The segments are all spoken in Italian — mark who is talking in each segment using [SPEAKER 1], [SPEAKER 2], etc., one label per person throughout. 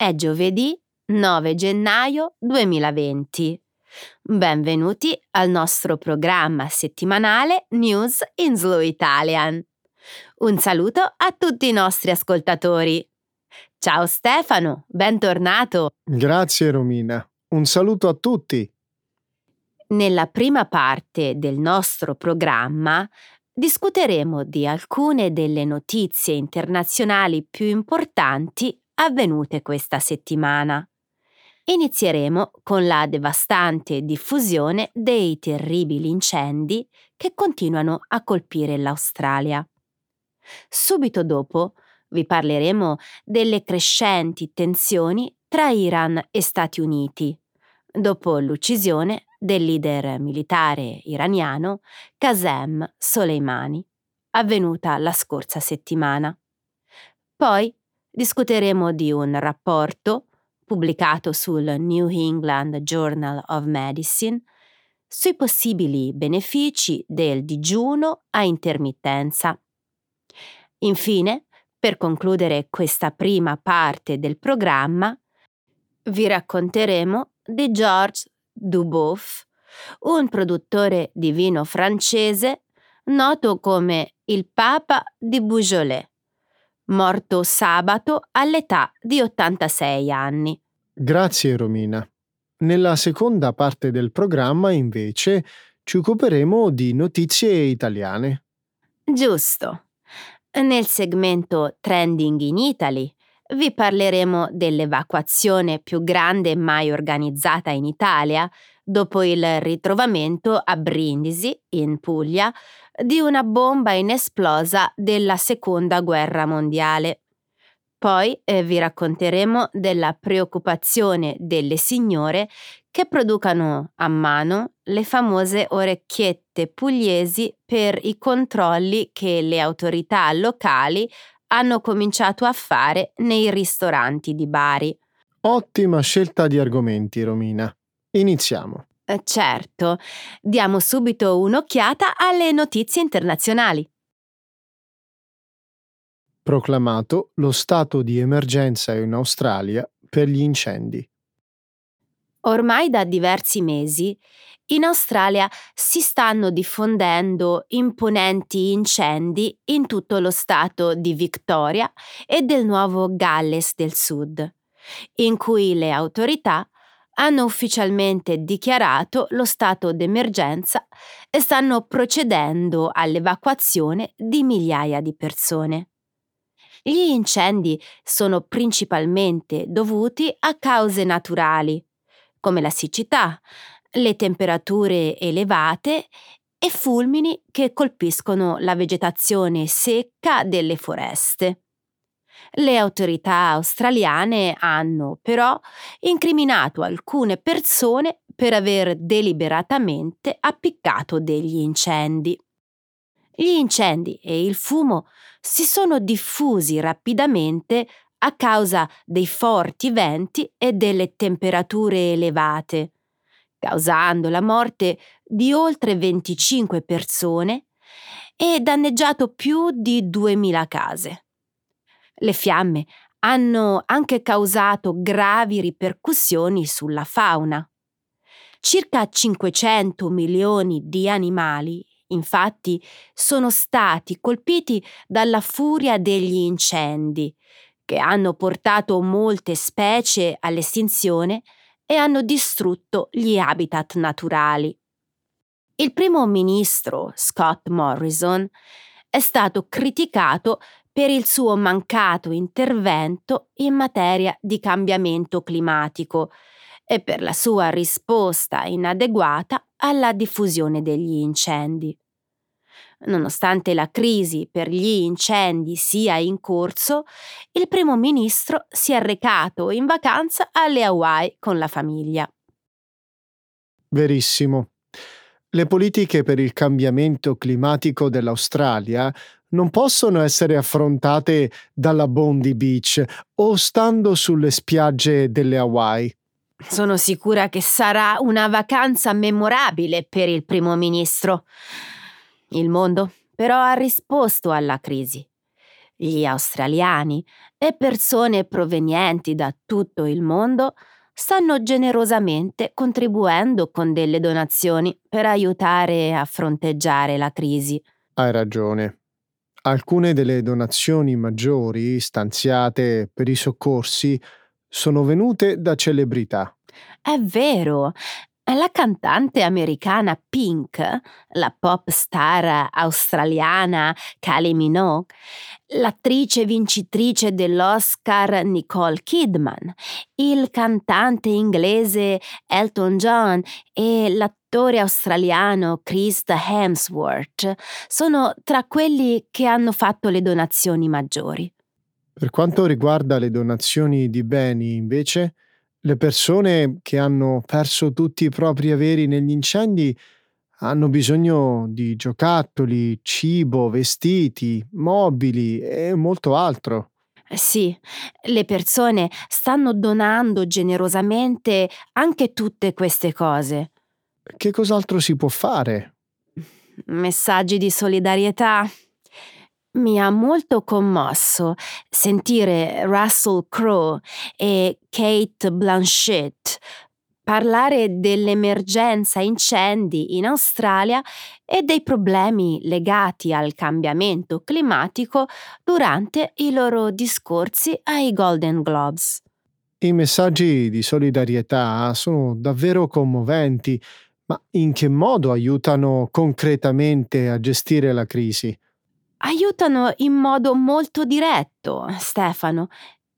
[SPEAKER 1] È giovedì 9 gennaio 2020. Benvenuti al nostro programma settimanale News in Slow Italian. Un saluto a tutti i nostri ascoltatori. Ciao Stefano, bentornato.
[SPEAKER 2] Grazie Romina. Un saluto a tutti.
[SPEAKER 1] Nella prima parte del nostro programma discuteremo di alcune delle notizie internazionali più importanti avvenute questa settimana. Inizieremo con la devastante diffusione dei terribili incendi che continuano a colpire l'Australia. Subito dopo vi parleremo delle crescenti tensioni tra Iran e Stati Uniti, dopo l'uccisione del leader militare iraniano Qasem Soleimani, avvenuta la scorsa settimana. Poi discuteremo di un rapporto pubblicato sul New England Journal of Medicine sui possibili benefici del digiuno a intermittenza. Infine, per concludere questa prima parte del programma, vi racconteremo di Georges Duboff, un produttore di vino francese noto come il Papa di Beaujolais, morto sabato all'età di 86 anni.
[SPEAKER 2] Grazie Romina. Nella seconda parte del programma, invece, ci occuperemo di notizie italiane.
[SPEAKER 1] Giusto. Nel segmento Trending in Italy vi parleremo dell'evacuazione più grande mai organizzata in Italia dopo il ritrovamento a Brindisi, in Puglia, di una bomba inesplosa della Seconda Guerra Mondiale. Poi eh, vi racconteremo della preoccupazione delle signore che producano a mano le famose orecchiette pugliesi per i controlli che le autorità locali hanno cominciato a fare nei ristoranti di Bari.
[SPEAKER 2] Ottima scelta di argomenti, Romina. Iniziamo.
[SPEAKER 1] Eh, certo, diamo subito un'occhiata alle notizie internazionali.
[SPEAKER 2] Proclamato lo stato di emergenza in Australia per gli incendi.
[SPEAKER 1] Ormai da diversi mesi in Australia si stanno diffondendo imponenti incendi in tutto lo stato di Victoria e del Nuovo Galles del Sud, in cui le autorità hanno ufficialmente dichiarato lo stato d'emergenza e stanno procedendo all'evacuazione di migliaia di persone. Gli incendi sono principalmente dovuti a cause naturali, come la siccità, le temperature elevate e fulmini che colpiscono la vegetazione secca delle foreste. Le autorità australiane hanno però incriminato alcune persone per aver deliberatamente appiccato degli incendi. Gli incendi e il fumo si sono diffusi rapidamente a causa dei forti venti e delle temperature elevate, causando la morte di oltre 25 persone e danneggiato più di 2000 case. Le fiamme hanno anche causato gravi ripercussioni sulla fauna. Circa 500 milioni di animali, infatti, sono stati colpiti dalla furia degli incendi, che hanno portato molte specie all'estinzione e hanno distrutto gli habitat naturali. Il primo ministro Scott Morrison è stato criticato per il suo mancato intervento in materia di cambiamento climatico e per la sua risposta inadeguata alla diffusione degli incendi. Nonostante la crisi per gli incendi sia in corso, il primo ministro si è recato in vacanza alle Hawaii con la famiglia.
[SPEAKER 2] Verissimo. Le politiche per il cambiamento climatico dell'Australia non possono essere affrontate dalla Bondi Beach o stando sulle spiagge delle Hawaii.
[SPEAKER 1] Sono sicura che sarà una vacanza memorabile per il primo ministro. Il mondo però ha risposto alla crisi. Gli australiani e persone provenienti da tutto il mondo stanno generosamente contribuendo con delle donazioni per aiutare a fronteggiare la crisi.
[SPEAKER 2] Hai ragione. Alcune delle donazioni maggiori stanziate per i soccorsi sono venute da celebrità.
[SPEAKER 1] È vero, la cantante americana Pink, la pop star australiana Kylie Minogue, l'attrice vincitrice dell'Oscar Nicole Kidman, il cantante inglese Elton John e l'attore australiano Chris Hemsworth sono tra quelli che hanno fatto le donazioni maggiori.
[SPEAKER 2] Per quanto riguarda le donazioni di beni, invece, le persone che hanno perso tutti i propri averi negli incendi hanno bisogno di giocattoli, cibo, vestiti, mobili e molto altro.
[SPEAKER 1] Sì, le persone stanno donando generosamente anche tutte queste cose.
[SPEAKER 2] Che cos'altro si può fare?
[SPEAKER 1] Messaggi di solidarietà, mi ha molto commosso sentire Russell Crowe e Kate Blanchett parlare dell'emergenza incendi in Australia e dei problemi legati al cambiamento climatico durante i loro discorsi ai Golden Globes.
[SPEAKER 2] I messaggi di solidarietà sono davvero commoventi, ma in che modo aiutano concretamente a gestire la crisi?
[SPEAKER 1] Aiutano in modo molto diretto, Stefano.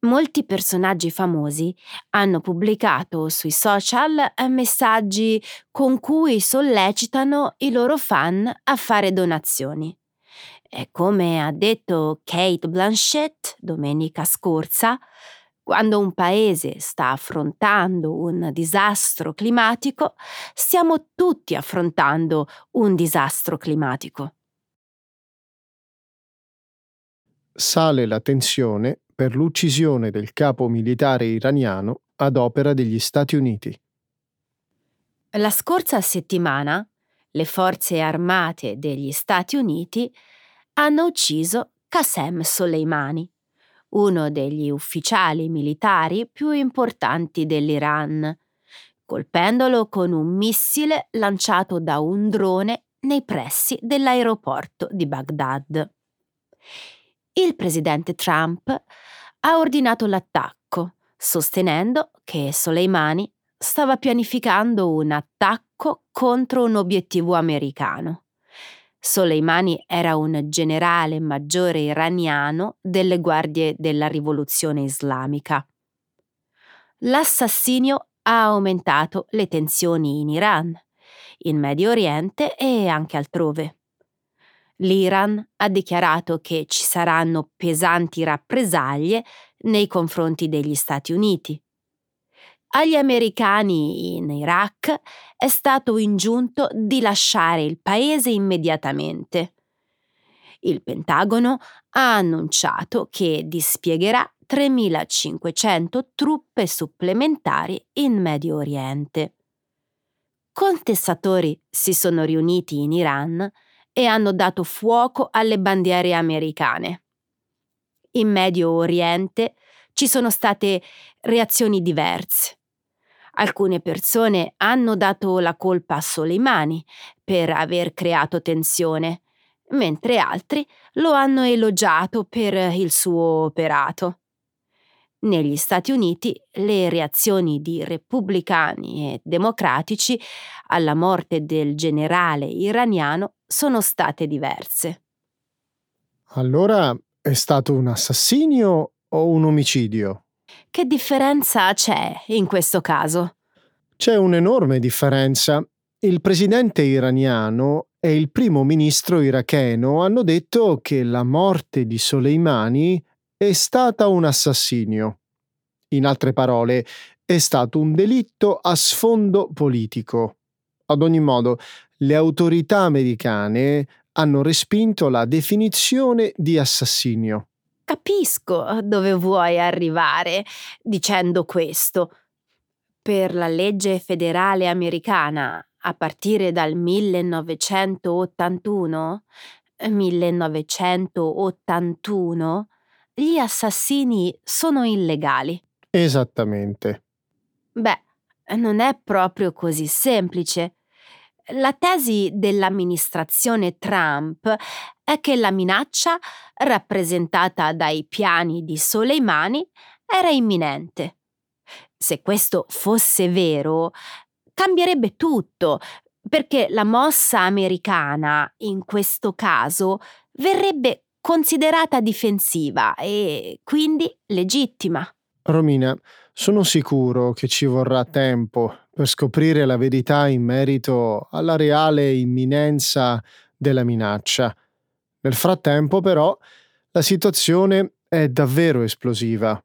[SPEAKER 1] Molti personaggi famosi hanno pubblicato sui social eh, messaggi con cui sollecitano i loro fan a fare donazioni. E come ha detto Kate Blanchett domenica scorsa, quando un paese sta affrontando un disastro climatico, stiamo tutti affrontando un disastro climatico.
[SPEAKER 2] sale la tensione per l'uccisione del capo militare iraniano ad opera degli Stati Uniti.
[SPEAKER 1] La scorsa settimana le forze armate degli Stati Uniti hanno ucciso Qasem Soleimani, uno degli ufficiali militari più importanti dell'Iran, colpendolo con un missile lanciato da un drone nei pressi dell'aeroporto di Baghdad il presidente Trump ha ordinato l'attacco, sostenendo che Soleimani stava pianificando un attacco contro un obiettivo americano. Soleimani era un generale maggiore iraniano delle guardie della rivoluzione islamica. L'assassinio ha aumentato le tensioni in Iran, in Medio Oriente e anche altrove l'Iran ha dichiarato che ci saranno pesanti rappresaglie nei confronti degli Stati Uniti. Agli americani in Iraq è stato ingiunto di lasciare il paese immediatamente. Il Pentagono ha annunciato che dispiegherà 3.500 truppe supplementari in Medio Oriente. Contestatori si sono riuniti in Iran e hanno dato fuoco alle bandiere americane. In Medio Oriente ci sono state reazioni diverse. Alcune persone hanno dato la colpa a Soleimani per aver creato tensione, mentre altri lo hanno elogiato per il suo operato. Negli Stati Uniti le reazioni di repubblicani e democratici alla morte del generale iraniano sono state diverse.
[SPEAKER 2] Allora è stato un assassinio o un omicidio?
[SPEAKER 1] Che differenza c'è in questo caso?
[SPEAKER 2] C'è un'enorme differenza. Il presidente iraniano e il primo ministro iracheno hanno detto che la morte di Soleimani è stata un assassinio. In altre parole, è stato un delitto a sfondo politico. Ad ogni modo, le autorità americane hanno respinto la definizione di assassinio.
[SPEAKER 1] Capisco dove vuoi arrivare dicendo questo. Per la legge federale americana, a partire dal 1981, 1981, gli assassini sono illegali.
[SPEAKER 2] Esattamente.
[SPEAKER 1] Beh, non è proprio così semplice. La tesi dell'amministrazione Trump è che la minaccia, rappresentata dai piani di Soleimani, era imminente. Se questo fosse vero, cambierebbe tutto, perché la mossa americana, in questo caso, verrebbe considerata difensiva e quindi legittima.
[SPEAKER 2] Romina, sono sicuro che ci vorrà tempo per scoprire la verità in merito alla reale imminenza della minaccia. Nel frattempo, però, la situazione è davvero esplosiva.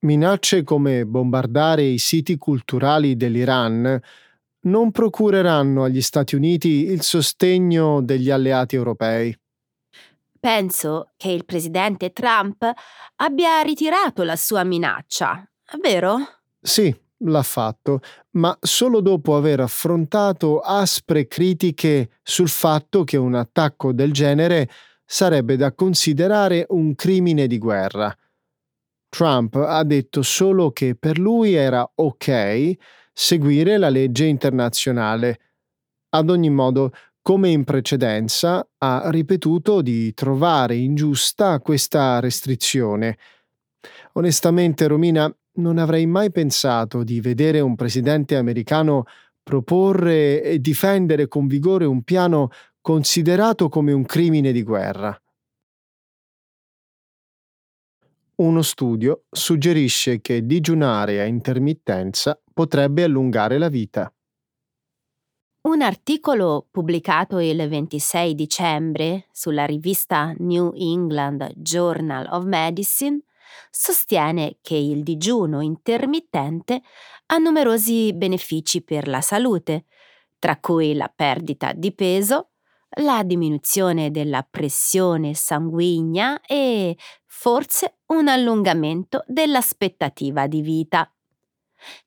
[SPEAKER 2] Minacce come bombardare i siti culturali dell'Iran non procureranno agli Stati Uniti il sostegno degli alleati europei.
[SPEAKER 1] Penso che il presidente Trump abbia ritirato la sua minaccia, vero?
[SPEAKER 2] Sì, l'ha fatto, ma solo dopo aver affrontato aspre critiche sul fatto che un attacco del genere sarebbe da considerare un crimine di guerra. Trump ha detto solo che per lui era ok seguire la legge internazionale. Ad ogni modo, come in precedenza, ha ripetuto di trovare ingiusta questa restrizione. Onestamente, Romina, non avrei mai pensato di vedere un presidente americano proporre e difendere con vigore un piano considerato come un crimine di guerra. Uno studio suggerisce che digiunare a intermittenza potrebbe allungare la vita.
[SPEAKER 1] Un articolo pubblicato il 26 dicembre sulla rivista New England Journal of Medicine sostiene che il digiuno intermittente ha numerosi benefici per la salute, tra cui la perdita di peso, la diminuzione della pressione sanguigna e forse un allungamento dell'aspettativa di vita.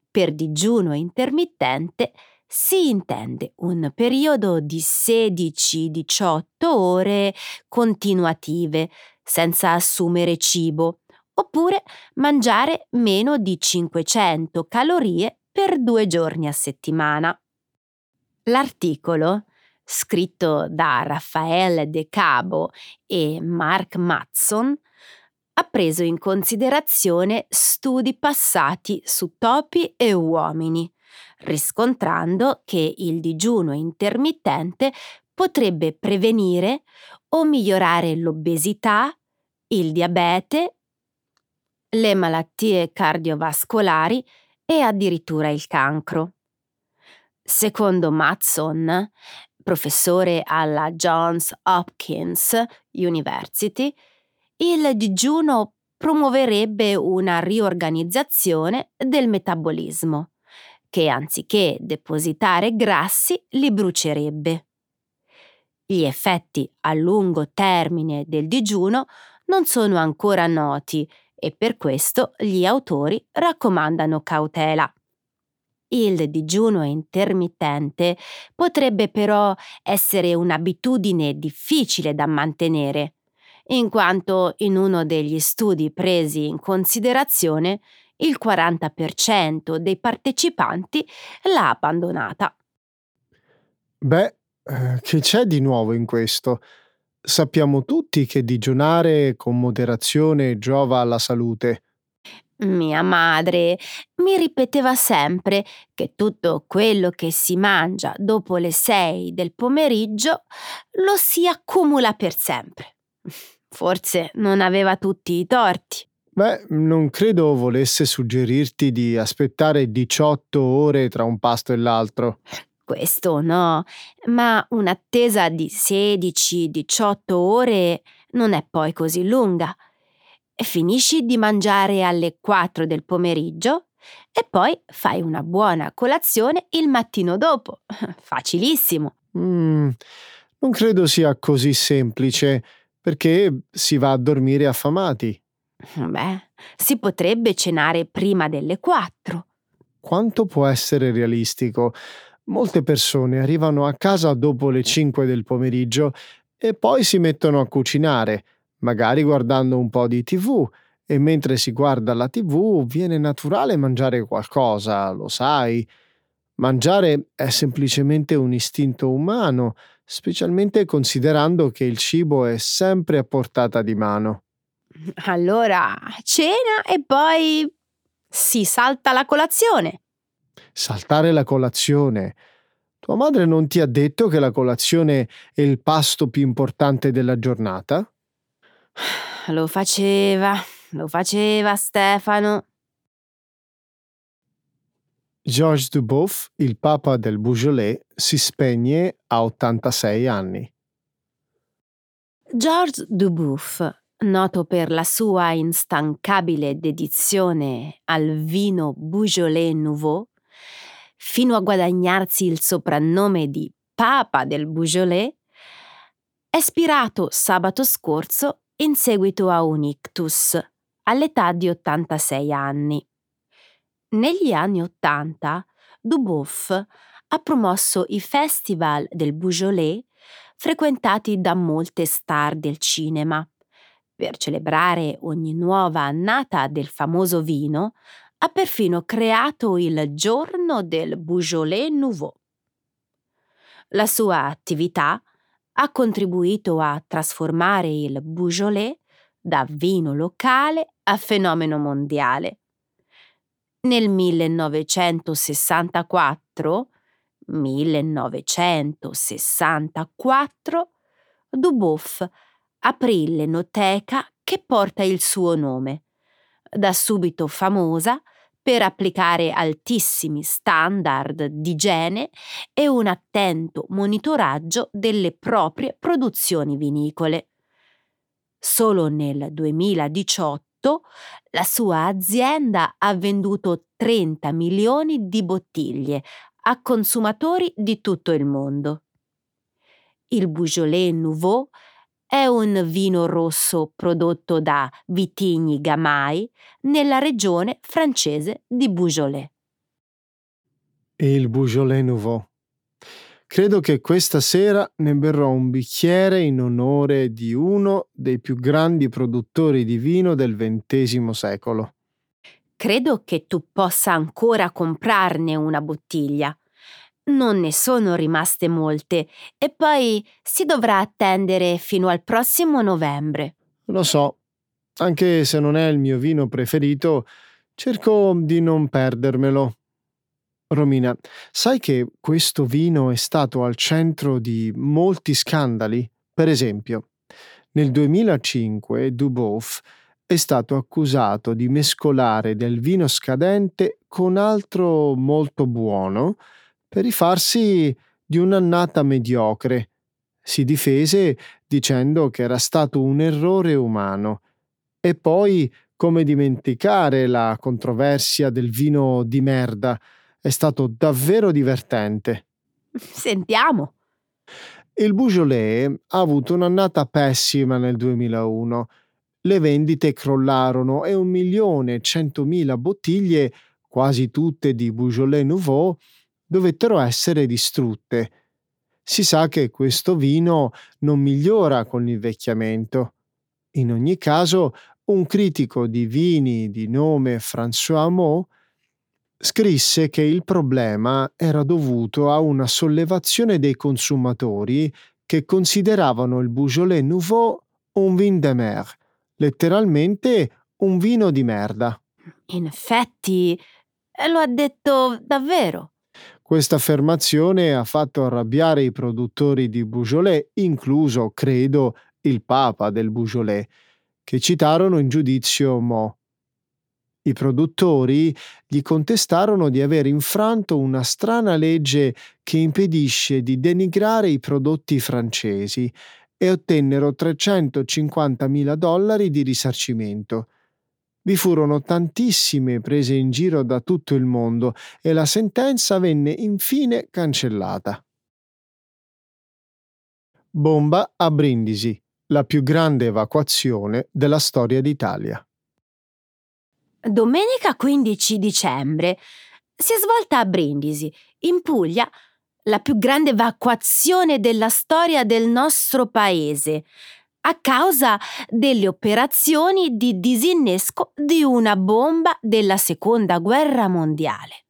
[SPEAKER 1] Per digiuno intermittente si intende un periodo di 16-18 ore continuative senza assumere cibo, oppure mangiare meno di 500 calorie per due giorni a settimana. L'articolo, scritto da Raffaele De Cabo e Mark Matson, ha preso in considerazione studi passati su topi e uomini, riscontrando che il digiuno intermittente potrebbe prevenire o migliorare l'obesità, il diabete, le malattie cardiovascolari e addirittura il cancro. Secondo Matson, professore alla Johns Hopkins University, il digiuno promuoverebbe una riorganizzazione del metabolismo, che anziché depositare grassi li brucerebbe. Gli effetti a lungo termine del digiuno non sono ancora noti e per questo gli autori raccomandano cautela. Il digiuno intermittente potrebbe però essere un'abitudine difficile da mantenere in quanto in uno degli studi presi in considerazione il 40% dei partecipanti l'ha abbandonata.
[SPEAKER 2] Beh, eh, che c'è di nuovo in questo? Sappiamo tutti che digiunare con moderazione giova alla salute.
[SPEAKER 1] Mia madre mi ripeteva sempre che tutto quello che si mangia dopo le sei del pomeriggio lo si accumula per sempre. Forse non aveva tutti i torti.
[SPEAKER 2] Beh, non credo volesse suggerirti di aspettare 18 ore tra un pasto e l'altro.
[SPEAKER 1] Questo no, ma un'attesa di 16-18 ore non è poi così lunga. Finisci di mangiare alle 4 del pomeriggio e poi fai una buona colazione il mattino dopo. Facilissimo.
[SPEAKER 2] Mm, non credo sia così semplice perché si va a dormire affamati.
[SPEAKER 1] Beh, si potrebbe cenare prima delle quattro.
[SPEAKER 2] Quanto può essere realistico? Molte persone arrivano a casa dopo le 5 del pomeriggio e poi si mettono a cucinare, magari guardando un po' di tv, e mentre si guarda la tv viene naturale mangiare qualcosa, lo sai. Mangiare è semplicemente un istinto umano, specialmente considerando che il cibo è sempre a portata di mano.
[SPEAKER 1] Allora, cena e poi si salta la colazione.
[SPEAKER 2] Saltare la colazione. Tua madre non ti ha detto che la colazione è il pasto più importante della giornata?
[SPEAKER 1] Lo faceva, lo faceva Stefano.
[SPEAKER 2] Georges Duboff, il papa del Beaujolais, si spegne a 86 anni.
[SPEAKER 1] Georges Duboff, noto per la sua instancabile dedizione al vino Beaujolais Nouveau, fino a guadagnarsi il soprannome di Papa del Beaujolais, è spirato sabato scorso in seguito a un ictus all'età di 86 anni. Negli anni Ottanta, Duboff ha promosso i festival del Beaujolais frequentati da molte star del cinema. Per celebrare ogni nuova annata del famoso vino, ha perfino creato il giorno del Beaujolais Nouveau. La sua attività ha contribuito a trasformare il Beaujolais da vino locale a fenomeno mondiale nel 1964, 1964, Duboff aprì l'enoteca che porta il suo nome, da subito famosa per applicare altissimi standard di igiene e un attento monitoraggio delle proprie produzioni vinicole. Solo nel 2018 la sua azienda ha venduto 30 milioni di bottiglie a consumatori di tutto il mondo. Il Beaujolais Nouveau è un vino rosso prodotto da vitigni Gamay nella regione francese di Beaujolais.
[SPEAKER 2] E il Beaujolais Nouveau Credo che questa sera ne berrò un bicchiere in onore di uno dei più grandi produttori di vino del XX secolo.
[SPEAKER 1] Credo che tu possa ancora comprarne una bottiglia. Non ne sono rimaste molte e poi si dovrà attendere fino al prossimo novembre.
[SPEAKER 2] Lo so, anche se non è il mio vino preferito, cerco di non perdermelo. Romina, sai che questo vino è stato al centro di molti scandali? Per esempio, nel 2005 Duboff è stato accusato di mescolare del vino scadente con altro molto buono per rifarsi di un'annata mediocre. Si difese dicendo che era stato un errore umano. E poi come dimenticare la controversia del vino di merda, è stato davvero divertente.
[SPEAKER 1] Sentiamo.
[SPEAKER 2] Il Beaujolais ha avuto un'annata pessima nel 2001. Le vendite crollarono e un milione e centomila bottiglie, quasi tutte di Beaujolais Nouveau, dovettero essere distrutte. Si sa che questo vino non migliora con l'invecchiamento. In ogni caso, un critico di vini di nome François Mo scrisse che il problema era dovuto a una sollevazione dei consumatori che consideravano il Beaujolais Nouveau un vin de mer, letteralmente un vino di merda.
[SPEAKER 1] In effetti, eh, lo ha detto davvero.
[SPEAKER 2] Questa affermazione ha fatto arrabbiare i produttori di Beaujolais, incluso, credo, il papa del Beaujolais, che citarono in giudizio Mo. I produttori gli contestarono di aver infranto una strana legge che impedisce di denigrare i prodotti francesi e ottennero 350.000 dollari di risarcimento. Vi furono tantissime prese in giro da tutto il mondo e la sentenza venne infine cancellata. Bomba a Brindisi, la più grande evacuazione della storia d'Italia.
[SPEAKER 1] Domenica 15 dicembre si è svolta a Brindisi, in Puglia, la più grande evacuazione della storia del nostro paese. A causa delle operazioni di disinnesco di una bomba della seconda guerra mondiale.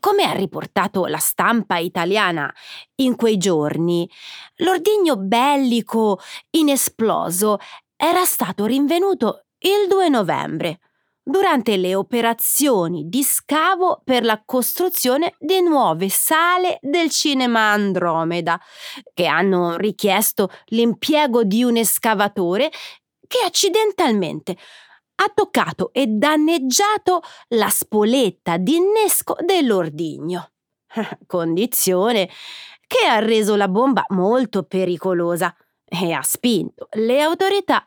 [SPEAKER 1] Come ha riportato la stampa italiana in quei giorni, l'ordigno bellico inesploso era stato rinvenuto il 2 novembre durante le operazioni di scavo per la costruzione di nuove sale del cinema Andromeda, che hanno richiesto l'impiego di un escavatore che accidentalmente ha toccato e danneggiato la spoletta di innesco dell'ordigno. Condizione che ha reso la bomba molto pericolosa e ha spinto le autorità a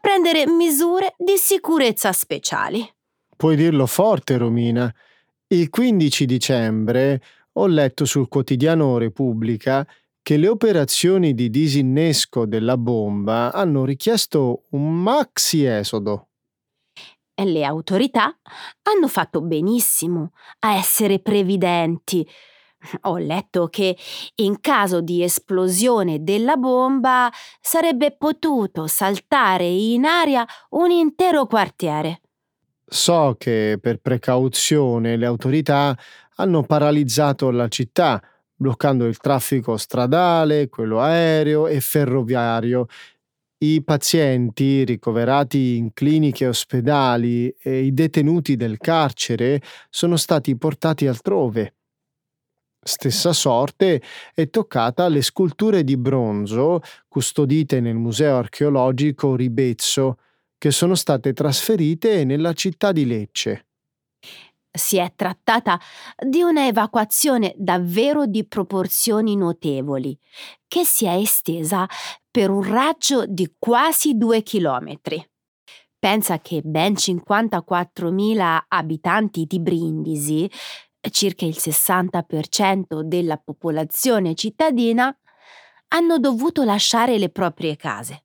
[SPEAKER 1] prendere misure di sicurezza speciali.
[SPEAKER 2] Puoi dirlo forte, Romina. Il 15 dicembre ho letto sul quotidiano Repubblica che le operazioni di disinnesco della bomba hanno richiesto un maxi esodo.
[SPEAKER 1] Le autorità hanno fatto benissimo a essere previdenti ho letto che in caso di esplosione della bomba sarebbe potuto saltare in aria un intero quartiere.
[SPEAKER 2] So che per precauzione le autorità hanno paralizzato la città, bloccando il traffico stradale, quello aereo e ferroviario. I pazienti ricoverati in cliniche e ospedali e i detenuti del carcere sono stati portati altrove Stessa sorte è toccata alle sculture di bronzo custodite nel Museo archeologico Ribezzo, che sono state trasferite nella città di Lecce.
[SPEAKER 1] Si è trattata di una evacuazione davvero di proporzioni notevoli, che si è estesa per un raggio di quasi due chilometri. Pensa che ben 54.000 abitanti di Brindisi circa il 60% della popolazione cittadina, hanno dovuto lasciare le proprie case.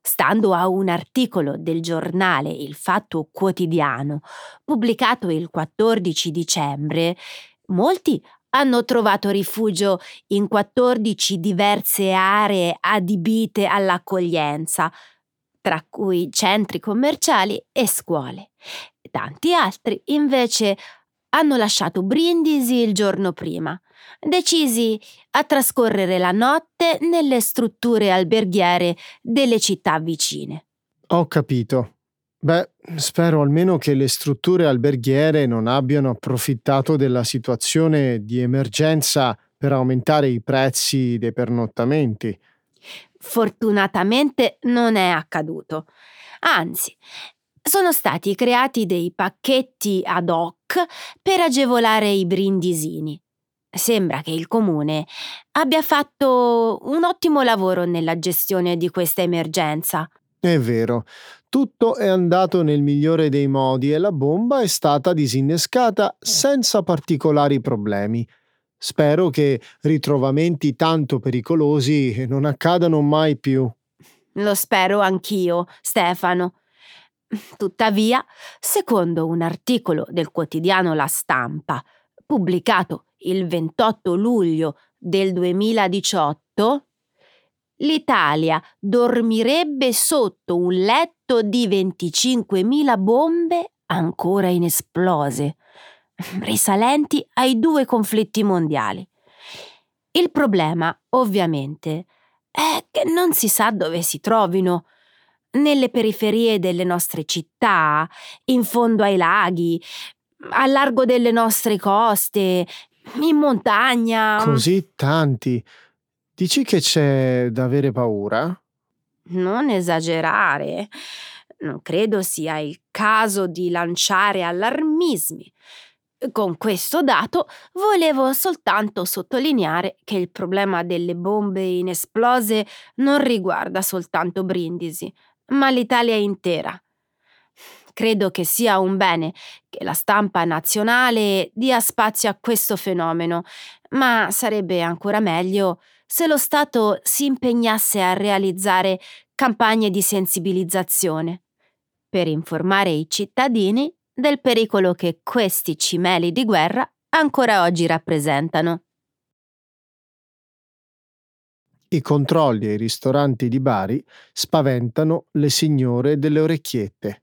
[SPEAKER 1] Stando a un articolo del giornale Il Fatto Quotidiano, pubblicato il 14 dicembre, molti hanno trovato rifugio in 14 diverse aree adibite all'accoglienza, tra cui centri commerciali e scuole. Tanti altri invece hanno lasciato Brindisi il giorno prima, decisi a trascorrere la notte nelle strutture alberghiere delle città vicine.
[SPEAKER 2] Ho capito. Beh, spero almeno che le strutture alberghiere non abbiano approfittato della situazione di emergenza per aumentare i prezzi dei pernottamenti.
[SPEAKER 1] Fortunatamente non è accaduto. Anzi, sono stati creati dei pacchetti ad hoc per agevolare i brindisini. Sembra che il comune abbia fatto un ottimo lavoro nella gestione di questa emergenza.
[SPEAKER 2] È vero, tutto è andato nel migliore dei modi e la bomba è stata disinnescata senza particolari problemi. Spero che ritrovamenti tanto pericolosi non accadano mai più.
[SPEAKER 1] Lo spero anch'io, Stefano. Tuttavia, secondo un articolo del quotidiano La Stampa, pubblicato il 28 luglio del 2018, l'Italia dormirebbe sotto un letto di 25.000 bombe ancora inesplose, risalenti ai due conflitti mondiali. Il problema, ovviamente, è che non si sa dove si trovino nelle periferie delle nostre città, in fondo ai laghi, a largo delle nostre coste, in montagna.
[SPEAKER 2] Così tanti. Dici che c'è da avere paura?
[SPEAKER 1] Non esagerare. Non credo sia il caso di lanciare allarmismi. Con questo dato volevo soltanto sottolineare che il problema delle bombe inesplose non riguarda soltanto Brindisi, ma l'Italia intera. Credo che sia un bene che la stampa nazionale dia spazio a questo fenomeno, ma sarebbe ancora meglio se lo Stato si impegnasse a realizzare campagne di sensibilizzazione per informare i cittadini del pericolo che questi cimeli di guerra ancora oggi rappresentano.
[SPEAKER 2] I controlli ai ristoranti di Bari spaventano le signore delle orecchiette.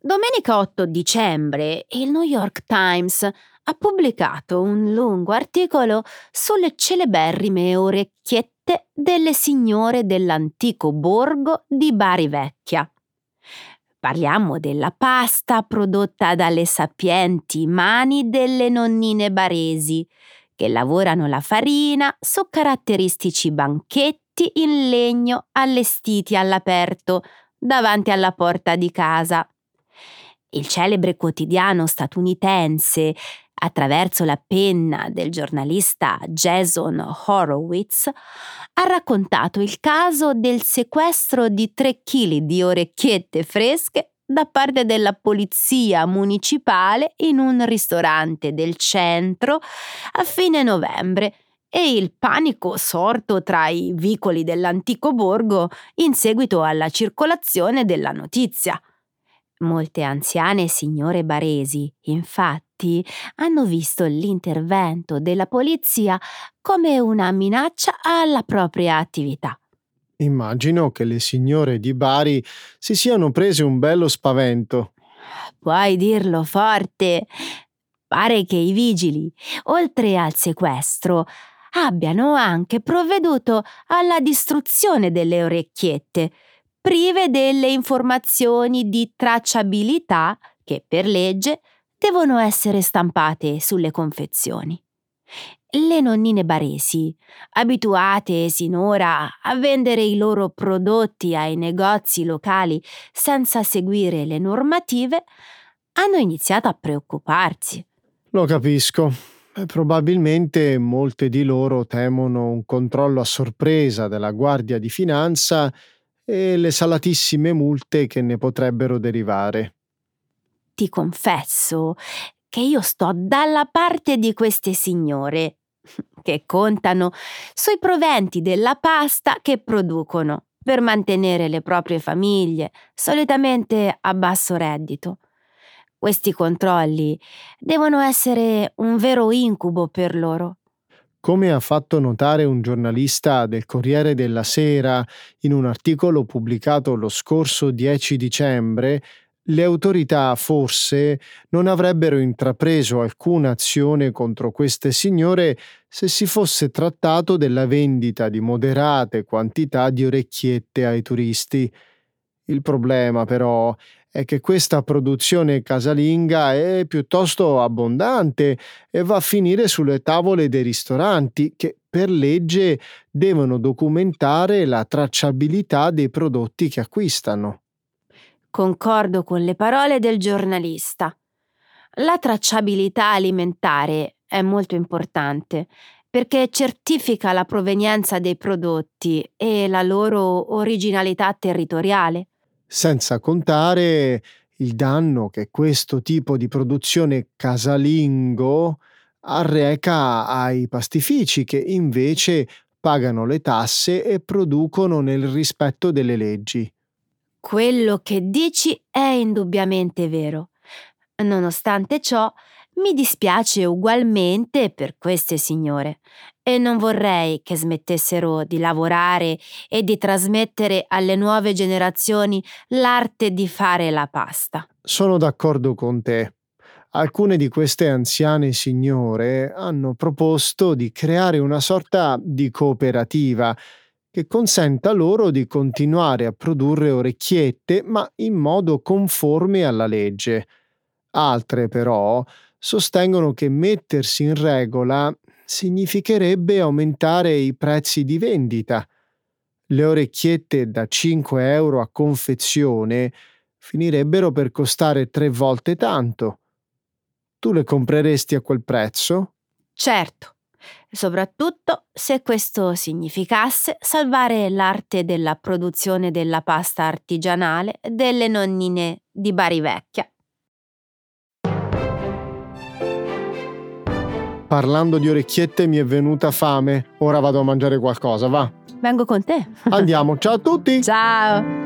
[SPEAKER 1] Domenica 8 dicembre il New York Times ha pubblicato un lungo articolo sulle celeberrime orecchiette delle signore dell'antico borgo di Bari Vecchia. Parliamo della pasta prodotta dalle sapienti mani delle nonnine baresi, che lavorano la farina su caratteristici banchetti in legno allestiti all'aperto davanti alla porta di casa. Il celebre quotidiano statunitense, attraverso la penna del giornalista Jason Horowitz, ha raccontato il caso del sequestro di 3 kg di orecchiette fresche da parte della polizia municipale in un ristorante del centro a fine novembre e il panico sorto tra i vicoli dell'antico borgo in seguito alla circolazione della notizia. Molte anziane signore baresi, infatti, hanno visto l'intervento della polizia come una minaccia alla propria attività.
[SPEAKER 2] Immagino che le signore di Bari si siano prese un bello spavento.
[SPEAKER 1] Puoi dirlo forte. Pare che i vigili, oltre al sequestro, abbiano anche provveduto alla distruzione delle orecchiette, prive delle informazioni di tracciabilità che per legge devono essere stampate sulle confezioni. Le nonnine baresi, abituate sinora a vendere i loro prodotti ai negozi locali senza seguire le normative, hanno iniziato a preoccuparsi.
[SPEAKER 2] Lo capisco. Probabilmente molte di loro temono un controllo a sorpresa della Guardia di Finanza e le salatissime multe che ne potrebbero derivare.
[SPEAKER 1] Ti confesso che io sto dalla parte di queste signore che contano sui proventi della pasta che producono per mantenere le proprie famiglie, solitamente a basso reddito. Questi controlli devono essere un vero incubo per loro.
[SPEAKER 2] Come ha fatto notare un giornalista del Corriere della Sera in un articolo pubblicato lo scorso 10 dicembre, le autorità forse non avrebbero intrapreso alcuna azione contro queste signore se si fosse trattato della vendita di moderate quantità di orecchiette ai turisti. Il problema però è che questa produzione casalinga è piuttosto abbondante e va a finire sulle tavole dei ristoranti che per legge devono documentare la tracciabilità dei prodotti che acquistano.
[SPEAKER 1] Concordo con le parole del giornalista. La tracciabilità alimentare è molto importante perché certifica la provenienza dei prodotti e la loro originalità territoriale.
[SPEAKER 2] Senza contare il danno che questo tipo di produzione casalingo arreca ai pastifici che invece pagano le tasse e producono nel rispetto delle leggi.
[SPEAKER 1] Quello che dici è indubbiamente vero. Nonostante ciò, mi dispiace ugualmente per queste signore e non vorrei che smettessero di lavorare e di trasmettere alle nuove generazioni l'arte di fare la pasta.
[SPEAKER 2] Sono d'accordo con te. Alcune di queste anziane signore hanno proposto di creare una sorta di cooperativa che consenta loro di continuare a produrre orecchiette ma in modo conforme alla legge. Altre però sostengono che mettersi in regola significherebbe aumentare i prezzi di vendita. Le orecchiette da 5 euro a confezione finirebbero per costare tre volte tanto. Tu le compreresti a quel prezzo?
[SPEAKER 1] Certo soprattutto se questo significasse salvare l'arte della produzione della pasta artigianale delle nonnine di Bari Vecchia.
[SPEAKER 2] Parlando di orecchiette mi è venuta fame, ora vado a mangiare qualcosa, va.
[SPEAKER 1] Vengo con te.
[SPEAKER 2] Andiamo, ciao a tutti!
[SPEAKER 1] Ciao!